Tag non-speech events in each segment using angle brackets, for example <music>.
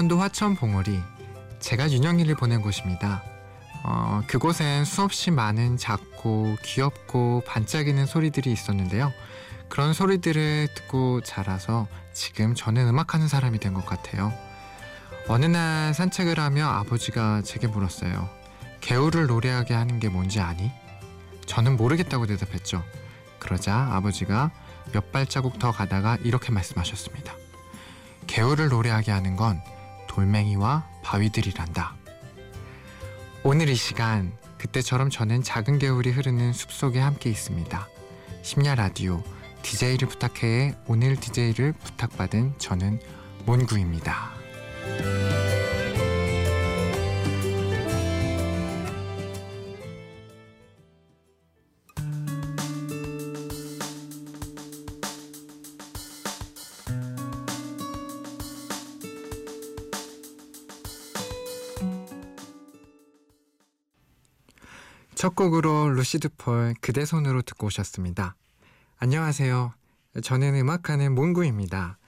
강원도 화천 봉우리 제가 윤영이를 보낸 곳입니다. 어, 그곳엔 수없이 많은 작고 귀엽고 반짝이는 소리들이 있었는데요. 그런 소리들을 듣고 자라서 지금 저는 음악하는 사람이 된 것 같아요. 어느 날 산책을 하며 아버지가 제게 물었어요. 개울을 노래하게 하는 게 뭔지 아니? 저는 모르겠다고 대답했죠. 그러자 아버지가 몇 발자국 더 가다가 이렇게 말씀하셨습니다. 개울을 노래하게 하는 건 돌멩이와 바위들이란다. 오늘 이 시간 그때처럼 저는 작은 개울이 흐르는 숲속에 함께 있습니다. 심야 라디오 DJ를 부탁해의 오늘 DJ를 부탁받은 저는 몬구입니다. 첫 곡으로 루시드 폴 그대 손으로 듣고 오셨습니다. 안녕하세요. 저는 음악하는 몬구입니다.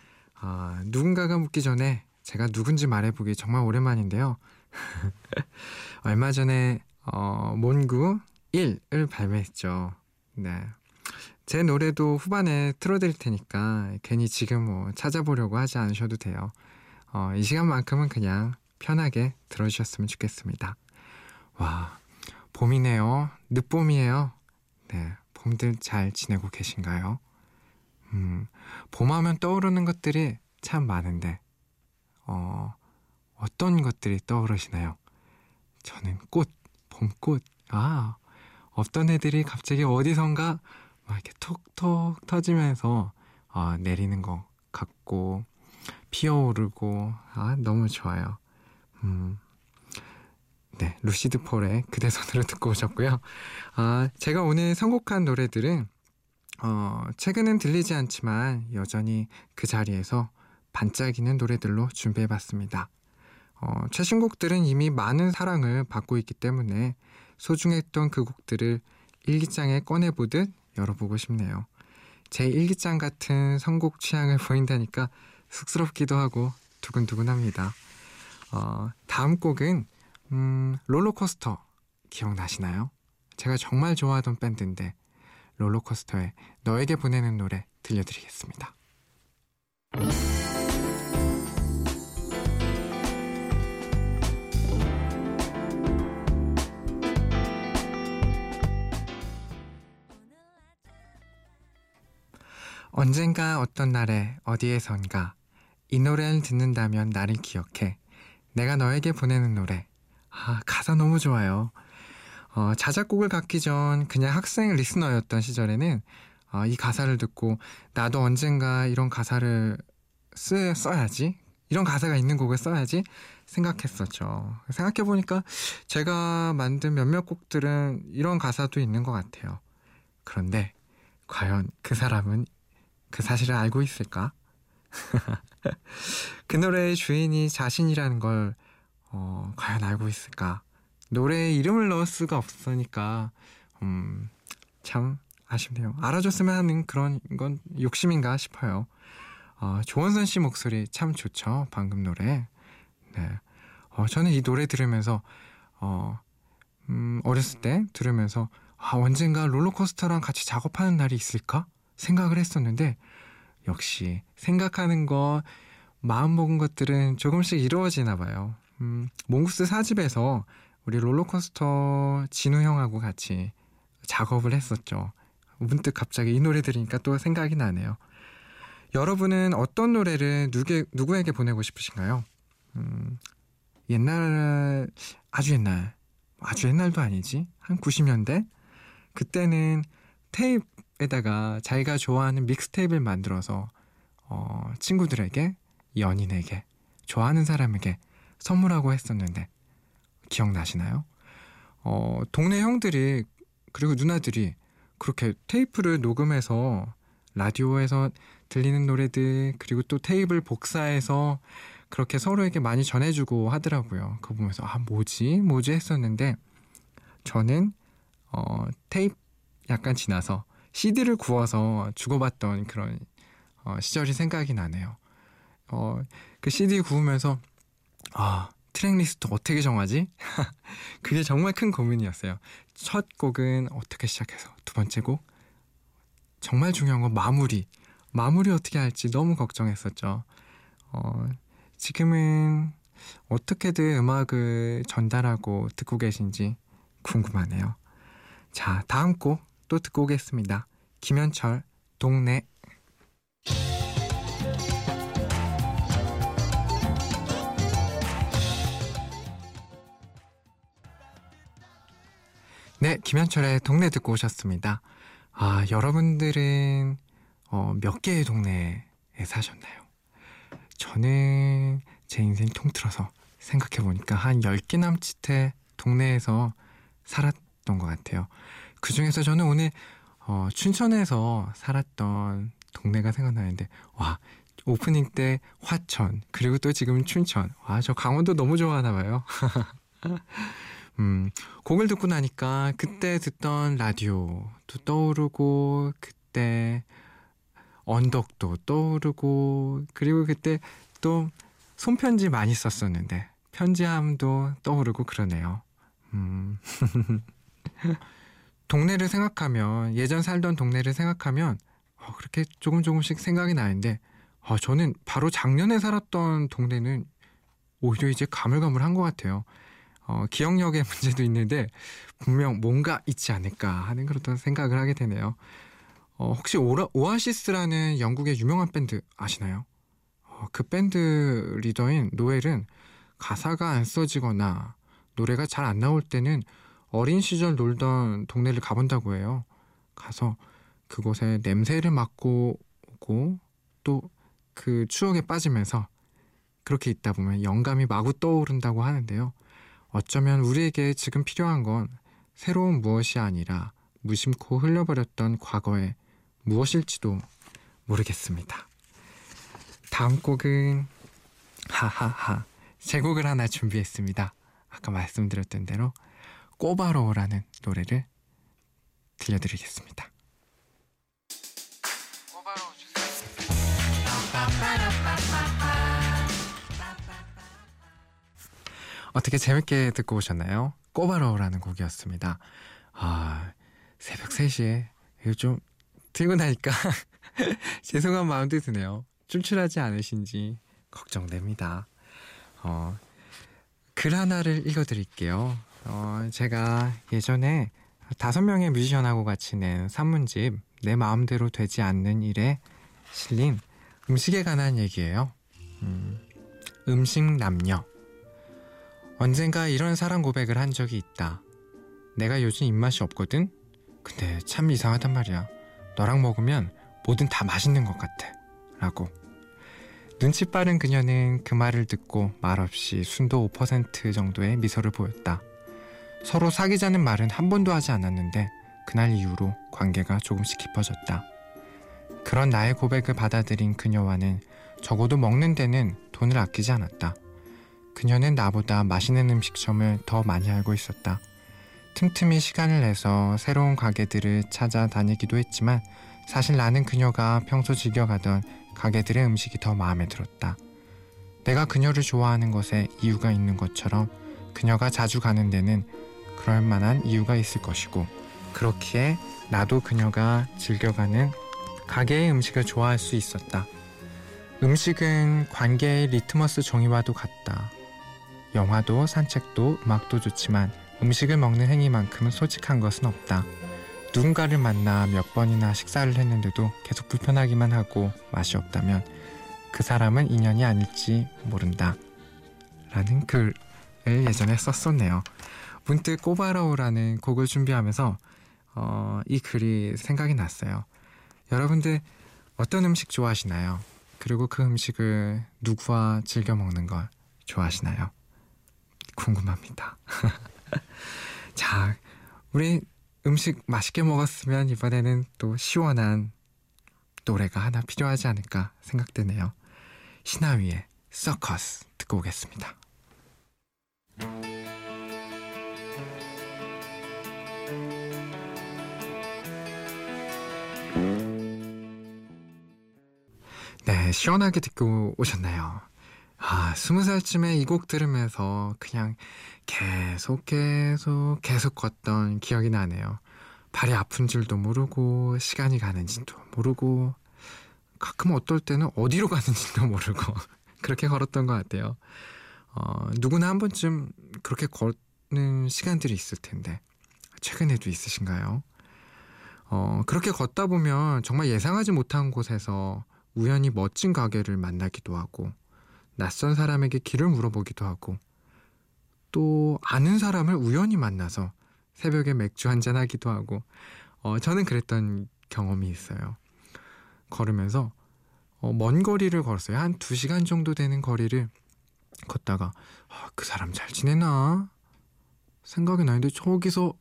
어, 누군가가 묻기 전에 제가 누군지 말해보기 정말 오랜만인데요. <laughs> 얼마 전에 어, 몬구 1을 발매했죠. 네. 제 노래도 후반에 틀어드릴 테니까 괜히 지금 뭐 찾아보려고 하지 않으셔도 돼요. 어, 이 시간만큼은 그냥 편하게 들어주셨으면 좋겠습니다. 와, 봄이네요. 늦봄이에요. 네, 봄들 잘 지내고 계신가요? 음, 봄하면 떠오르는 것들이 참 많은데, 어, 어떤 것들이 떠오르시나요? 저는 꽃, 봄꽃. 아, 어떤 애들이 갑자기 어디선가 막 이렇게 톡톡 터지면서 어, 내리는 것 같고, 피어오르고, 아, 너무 좋아요. 음, 네, 루시드 폴의 그대 손으로 듣고 오셨고요. 아, 제가 오늘 선곡한 노래들은 어, 최근엔 들리지 않지만 여전히 그 자리에서 반짝이는 노래들로 준비해봤습니다. 어, 최신 곡들은 이미 많은 사랑을 받고 있기 때문에 소중했던 그 곡들을 일기장에 꺼내보듯 열어보고 싶네요. 제 일기장 같은 선곡 취향을 보인다니까 쑥스럽기도 하고 두근두근합니다. 어, 다음 곡은 음, 롤러코스터 기억나시나요? 제가 정말 좋아하던 밴드인데 롤러코스터에 너에게 보내는 노래 들려드리겠습니다. 언젠가 어떤 날에 어디에선가 이 노래를 듣는다면 나를 기억해. 내가 너에게 보내는 노래. 아, 가사 너무 좋아요. 어, 자작곡을 갖기 전 그냥 학생 listener였던 시절에는 어, 이 가사를 듣고 나도 언젠가 이런 가사를 쓰, 써야지. 이런 가사가 있는 곡을 써야지 생각했었죠. 생각해 보니까 제가 만든 몇몇 곡들은 이런 가사도 있는 것 같아요. 그런데 과연 그 사람은 그 사실을 알고 있을까? <laughs> 그 노래의 주인이 자신이라는 걸 어, 과연 알고 있을까? 노래에 이름을 넣을 수가 없으니까 음, 참 아쉽네요. 알아줬으면 하는 그런 건 욕심인가 싶어요. 어, 조원선 씨 목소리 참 좋죠. 방금 노래. 네. 어, 저는 이 노래 들으면서 어, 음, 어렸을 때 들으면서 아, 언젠가 롤러코스터랑 같이 작업하는 날이 있을까 생각을 했었는데 역시 생각하는 거 마음 먹은 것들은 조금씩 이루어지나 봐요. 음, 몽구스 사집에서 우리 롤러코스터 진우 형하고 같이 작업을 했었죠. 문득 갑자기 이 노래 들으니까 또 생각이 나네요. 여러분은 어떤 노래를 누구, 누구에게 보내고 싶으신가요? 음, 옛날, 아주 옛날, 아주 옛날도 아니지. 한 90년대? 그때는 테이프에다가 자기가 좋아하는 믹스테이프를 만들어서, 어, 친구들에게, 연인에게, 좋아하는 사람에게 선물하고 했었는데 기억나시나요? 어, 동네 형들이 그리고 누나들이 그렇게 테이프를 녹음해서 라디오에서 들리는 노래들 그리고 또 테이블 복사해서 그렇게 서로에게 많이 전해주고 하더라고요. 그거 보면서 아 뭐지 뭐지 했었는데 저는 어, 테이프 약간 지나서 CD를 구워서 주고받던 그런 어, 시절이 생각이 나네요. 어, 그 CD 구우면서 아, track list 어떻게 정하지? <laughs> 그게 정말 큰 고민이었어요. 첫 곡은 어떻게 시작해서 두 번째 곡 정말 중요한 건 마무리. 마무리 어떻게 할지 너무 걱정했었죠. 어, 지금은 어떻게든 음악을 전달하고 듣고 계신지 궁금하네요. 자, 다음 곡 또 듣고 오겠습니다. 김현철, 동네. 네, 김현철의 동네 듣고 오셨습니다. 아, 여러분들은 어, 몇 개의 동네에 사셨나요? 저는 제 인생 통틀어서 생각해보니까 한 10개 남짓의 동네에서 살았던 것 같아요. 그 중에서 저는 오늘 어, 춘천에서 살았던 동네가 생각나는데 와 오프닝 때 화천 그리고 또 지금 춘천 와 저 강원도 너무 좋아하나 봐요. <laughs> 음, 곡을 듣고 나니까 그때 듣던 라디오도 떠오르고 그때 언덕도 떠오르고 그리고 그때 또 손편지 많이 썼었는데 편지함도 떠오르고 그러네요. 음. <laughs> 동네를 생각하면 예전 살던 동네를 생각하면 어, 그렇게 조금 조금씩 생각이 나는데 어, 저는 바로 작년에 살았던 동네는 오히려 이제 가물가물한 것 같아요. 어, 기억력의 문제도 있는데 분명 뭔가 있지 않을까 하는 그런 생각을 하게 되네요. 어, 혹시 오라, 오아시스라는 영국의 유명한 밴드 아시나요? 어, 그 밴드 리더인 노엘은 가사가 안 써지거나 노래가 잘 안 나올 때는 어린 시절 놀던 동네를 가본다고 해요. 가서 그곳에 냄새를 맡고 오고 또 그 추억에 빠지면서 그렇게 있다 보면 영감이 마구 떠오른다고 하는데요. 어쩌면 우리에게 지금 필요한 건 새로운 무엇이 아니라 무심코 흘려버렸던 과거의 무엇일지도 모르겠습니다. 다음 곡은 하하하 제 곡을 하나 준비했습니다. 아까 말씀드렸던 대로 꼬바로우라는 노래를 들려드리겠습니다. 어떻게 재밌게 듣고 오셨나요? 꼬바로우라는 곡이었습니다. 아, 새벽 3시에 이거 좀 들고 나니까 <laughs> 죄송한 마음도 드네요. 춤출하지 않으신지 걱정됩니다. 어, 글 하나를 읽어드릴게요. 어, 제가 예전에 다섯 명의 뮤지션하고 같이 낸 산문집 내 마음대로 되지 않는 일에 실린 음식에 관한 얘기예요. 음, 음식 남녀. 언젠가 이런 사랑 고백을 한 적이 있다. 내가 요즘 입맛이 없거든? 근데 참 이상하단 말이야. 너랑 먹으면 뭐든 다 맛있는 것 같아. 라고. 눈치 빠른 그녀는 그 말을 듣고 말없이 순도 5% 정도의 미소를 보였다. 서로 사귀자는 말은 한 번도 하지 않았는데 그날 이후로 관계가 조금씩 깊어졌다. 그런 나의 고백을 받아들인 그녀와는 적어도 먹는 데는 돈을 아끼지 않았다. 그녀는 나보다 맛있는 음식점을 더 많이 알고 있었다. 틈틈이 시간을 내서 새로운 가게들을 찾아다니기도 했지만 사실 나는 그녀가 평소 즐겨가던 가게들의 음식이 더 마음에 들었다. 내가 그녀를 좋아하는 것에 이유가 있는 것처럼 그녀가 자주 가는 데는 그럴 만한 이유가 있을 것이고 그렇기에 나도 그녀가 즐겨가는 가게의 음식을 좋아할 수 있었다. 음식은 관계의 리트머스 종이와도 같다. 영화도 산책도 음악도 좋지만 음식을 먹는 행위만큼은 솔직한 것은 없다. 누군가를 만나 몇 번이나 식사를 했는데도 계속 불편하기만 하고 맛이 없다면 그 사람은 인연이 아닐지 모른다. 라는 글을 예전에 썼었네요. 문득 꼬바로우라는 곡을 준비하면서 어, 이 글이 생각이 났어요. 여러분들 어떤 음식 좋아하시나요? 그리고 그 음식을 누구와 즐겨 먹는 걸 좋아하시나요? 궁금합니다. <laughs> 자, 우리 음식 맛있게 먹었으면 이번에는 또 시원한 노래가 하나 필요하지 않을까 생각되네요. 신하위의 서커스 듣고 오겠습니다. 네, 시원하게 듣고 오셨나요? 아, 스무 살쯤에 이 곡 들으면서 그냥 계속 계속 계속 걷던 기억이 나네요. 발이 아픈 줄도 모르고 시간이 가는지도 모르고 가끔 어떨 때는 어디로 가는지도 모르고 <laughs> 그렇게 걸었던 것 같아요. 어, 누구나 한 번쯤 그렇게 걷는 시간들이 있을 텐데 최근에도 있으신가요? 어, 그렇게 걷다 보면 정말 예상하지 못한 곳에서 우연히 멋진 가게를 만나기도 하고 낯선 사람에게 길을 물어보기도 하고 또 아는 사람을 우연히 만나서 새벽에 맥주 한잔 하기도 하고 어, 저는 그랬던 경험이 있어요. 걸으면서 어, 먼 거리를 걸었어요. 한두 시간 정도 되는 거리를 걷다가 아, 그 사람 잘 지내나 생각이 나는데 저기서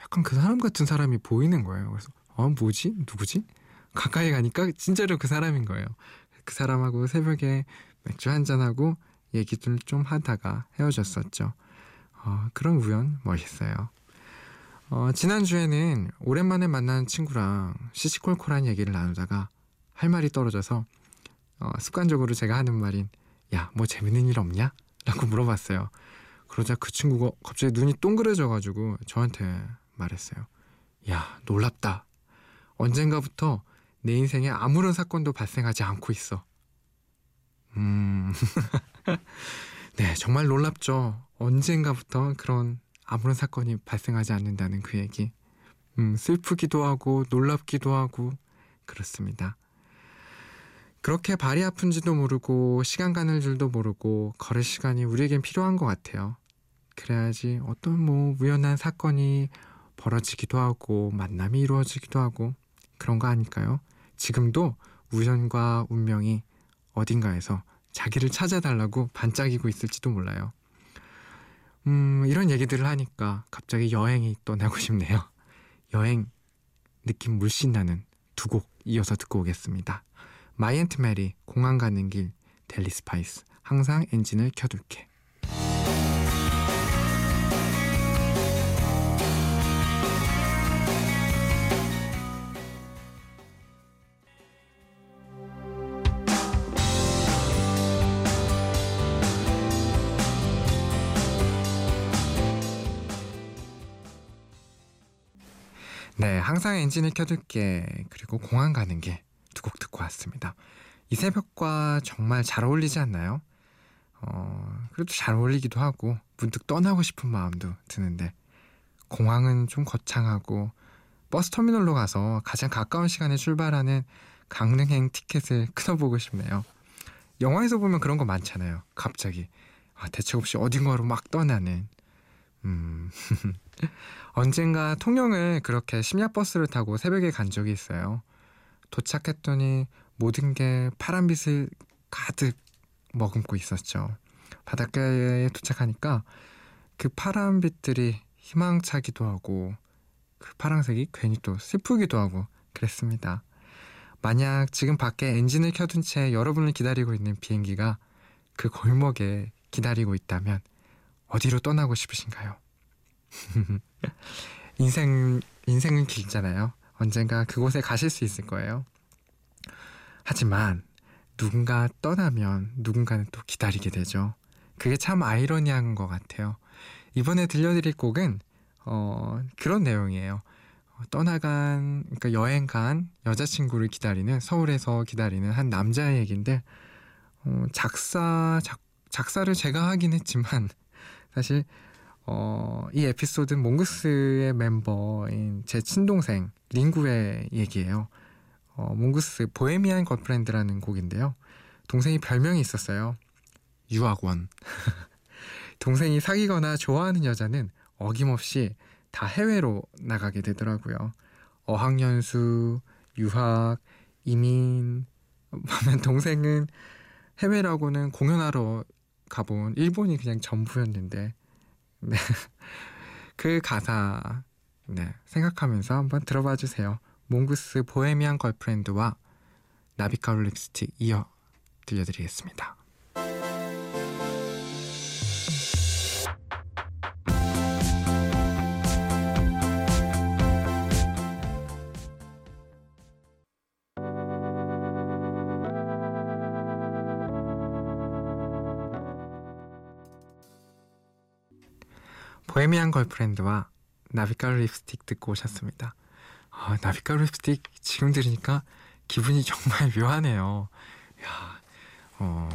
약간 그 사람 같은 사람이 보이는 거예요. 그래서 어 뭐지 누구지 가까이 가니까 진짜로 그 사람인 거예요. 그 사람하고 새벽에 맥주 한잔 하고 얘기들 좀 하다가 헤어졌었죠. 어, 그런 우연 멋있어요. 어, 지난주에는 오랜만에 만난 친구랑 시시콜콜한 얘기를 나누다가 할 말이 떨어져서 어, 습관적으로 제가 하는 말인 야, 뭐 재밌는 일 없냐? 라고 물어봤어요. 그러자 그 친구가 갑자기 눈이 동그래져가지고 저한테 말했어요. 야, 놀랍다. 언젠가부터 내 인생에 아무런 사건도 발생하지 않고 있어. 음. <laughs> 네, 정말 놀랍죠. 언젠가부터 그런 아무런 사건이 발생하지 않는다는 그 얘기. 음, 슬프기도 하고 놀랍기도 하고 그렇습니다. 그렇게 발이 아픈지도 모르고 시간 가는 줄도 모르고 걸을 시간이 우리에겐 필요한 것 같아요. 그래야지 어떤 뭐 우연한 사건이 벌어지기도 하고 만남이 이루어지기도 하고 그런 거 아닐까요? 지금도 우연과 운명이 어딘가에서 자기를 찾아달라고 반짝이고 있을지도 몰라요. 음, 이런 얘기들을 하니까 갑자기 여행이 떠나고 <laughs> 싶네요. 여행 느낌 물씬 나는 두 곡 이어서 듣고 오겠습니다. 마이앤트 메리 공항 가는 길 델리 스파이스 항상 엔진을 켜둘게 네, 항상 엔진을 켜둘게 그리고 공항 가는 길 두 곡 듣고 왔습니다. 이 새벽과 정말 잘 어울리지 않나요? 어, 그래도 잘 어울리기도 하고 문득 떠나고 싶은 마음도 드는데 공항은 좀 거창하고 버스 터미널로 가서 가장 가까운 시간에 출발하는 강릉행 티켓을 <laughs> 끊어보고 싶네요. 영화에서 보면 그런 거 많잖아요. 갑자기 아, 대책 없이 어딘가로 막 떠나는 음. <laughs> 언젠가 통영을 그렇게 심야버스를 타고 새벽에 간 적이 있어요. 도착했더니 모든 게 파란빛을 가득 머금고 있었죠. 바닷가에 도착하니까 그 파란빛들이 희망차기도 하고 그 파란색이 괜히 또 슬프기도 하고 그랬습니다. 만약 지금 밖에 엔진을 켜둔 채 여러분을 기다리고 있는 비행기가 그 골목에 기다리고 있다면 어디로 떠나고 싶으신가요? <laughs> 인생, 인생은 길잖아요. 언젠가 그곳에 가실 수 있을 거예요. 하지만 누군가 떠나면 누군가는 또 기다리게 되죠. 그게 참 아이러니한 것 같아요. 이번에 들려드릴 곡은 어, 그런 내용이에요. 어, 떠나간 그러니까 여행 간 여자친구를 기다리는 서울에서 기다리는 한 남자의 얘기인데 어, 작사 작, 작사를 제가 하긴 했지만 사실 어, 이 에피소드는 몽구스의 멤버인 제 친동생 링구의 얘기예요. 어, 몽구스 Bohemian Girlfriend라는 곡인데요. 동생이 별명이 있었어요. 유학원. <laughs> 동생이 사귀거나 좋아하는 여자는 어김없이 다 해외로 나가게 되더라고요. 어학연수, 유학, 이민 하면 동생은 해외라고는 공연하러 가본 일본이 그냥 전부였는데 네. <laughs> 그 가사 네, 생각하면서 한번 들어봐 주세요. 몽구스 보헤미안 걸프렌드와 나비카루 립스틱 이어 들려드리겠습니다. 보헤미안 걸프렌드와 나비가루 립스틱 듣고 오셨습니다. 아, 나비가루 립스틱 지금 들으니까 기분이 정말 <laughs> 묘하네요. 야, 어,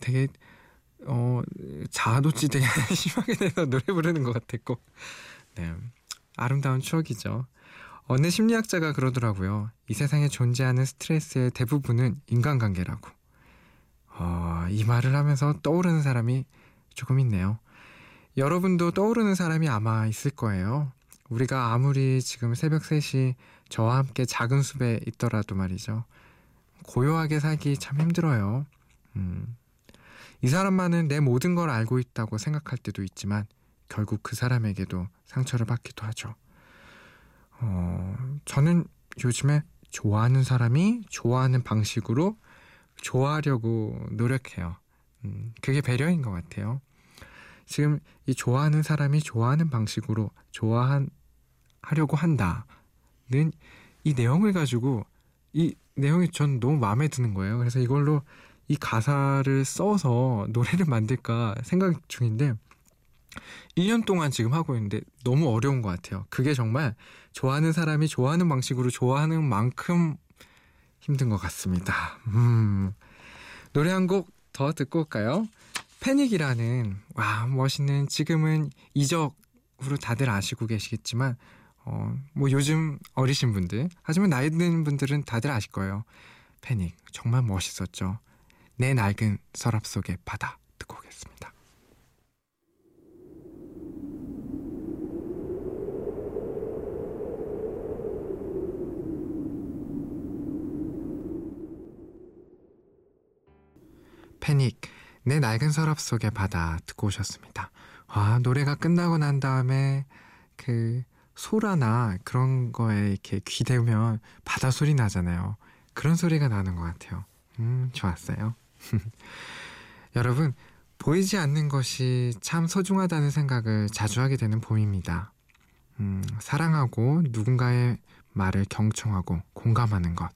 되게 어, 자아도취 되게 <laughs> 심하게 돼서 노래 부르는 것 같았고, 네, 아름다운 추억이죠. 어느 심리학자가 그러더라고요. 이 세상에 존재하는 스트레스의 대부분은 인간관계라고. 어, 이 말을 하면서 떠오르는 사람이 조금 있네요. 여러분도 떠오르는 사람이 아마 있을 거예요. 우리가 아무리 지금 새벽 3시 저와 함께 작은 숲에 있더라도 말이죠. 고요하게 살기 참 힘들어요. 음. 이 사람만은 내 모든 걸 알고 있다고 생각할 때도 있지만 결국 그 사람에게도 상처를 받기도 하죠. 어, 저는 요즘에 좋아하는 사람이 좋아하는 방식으로 좋아하려고 노력해요. 음, 그게 배려인 것 같아요. 지금 이 좋아하는 사람이 좋아하는 방식으로 좋아하려고 한다는 이 내용을 가지고 이 내용이 전 너무 마음에 드는 거예요. 그래서 이걸로 이 가사를 써서 노래를 만들까 생각 중인데 1년 동안 지금 하고 있는데 너무 어려운 것 같아요. 그게 정말 좋아하는 사람이 좋아하는 방식으로 좋아하는 만큼 힘든 것 같습니다. 음. 노래 한 곡 더 듣고 올까요? 패닉이라는 와 멋있는 지금은 이적으로 다들 아시고 계시겠지만 어, 뭐 요즘 어리신 분들 하지만 나이 든 분들은 다들 아실 거예요. 패닉 정말 멋있었죠. 내 낡은 서랍 속의 바다 듣고 오겠습니다. 내 낡은 서랍 속의 바다 듣고 오셨습니다. 와 노래가 끝나고 난 다음에 그 소라나 그런 거에 이렇게 귀 대면 바다 소리 나잖아요. 그런 소리가 나는 것 같아요. 음 좋았어요. <laughs> 여러분 보이지 않는 것이 참 소중하다는 생각을 자주 하게 되는 봄입니다. 음, 사랑하고 누군가의 말을 경청하고 공감하는 것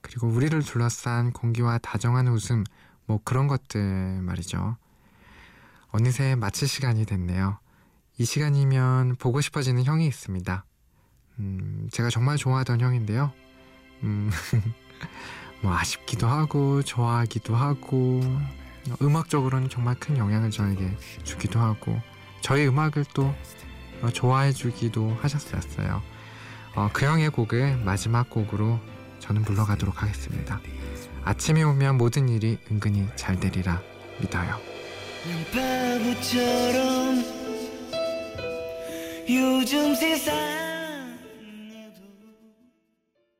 그리고 우리를 둘러싼 공기와 다정한 웃음 뭐 그런 것들 말이죠. 어느새 마칠 시간이 됐네요. 이 시간이면 보고 싶어지는 형이 있습니다. 음, 제가 정말 좋아하던 형인데요. 음, <laughs> 뭐 아쉽기도 하고 좋아하기도 하고 음악적으로는 정말 큰 영향을 저에게 주기도 하고 저희 음악을 또 좋아해 주기도 하셨었어요. 어, 그 형의 곡을 마지막 곡으로 저는 불러가도록 하겠습니다. 아침이 오면 모든 일이 은근히 잘 되리라 믿어요. 바보처럼 요즘 세상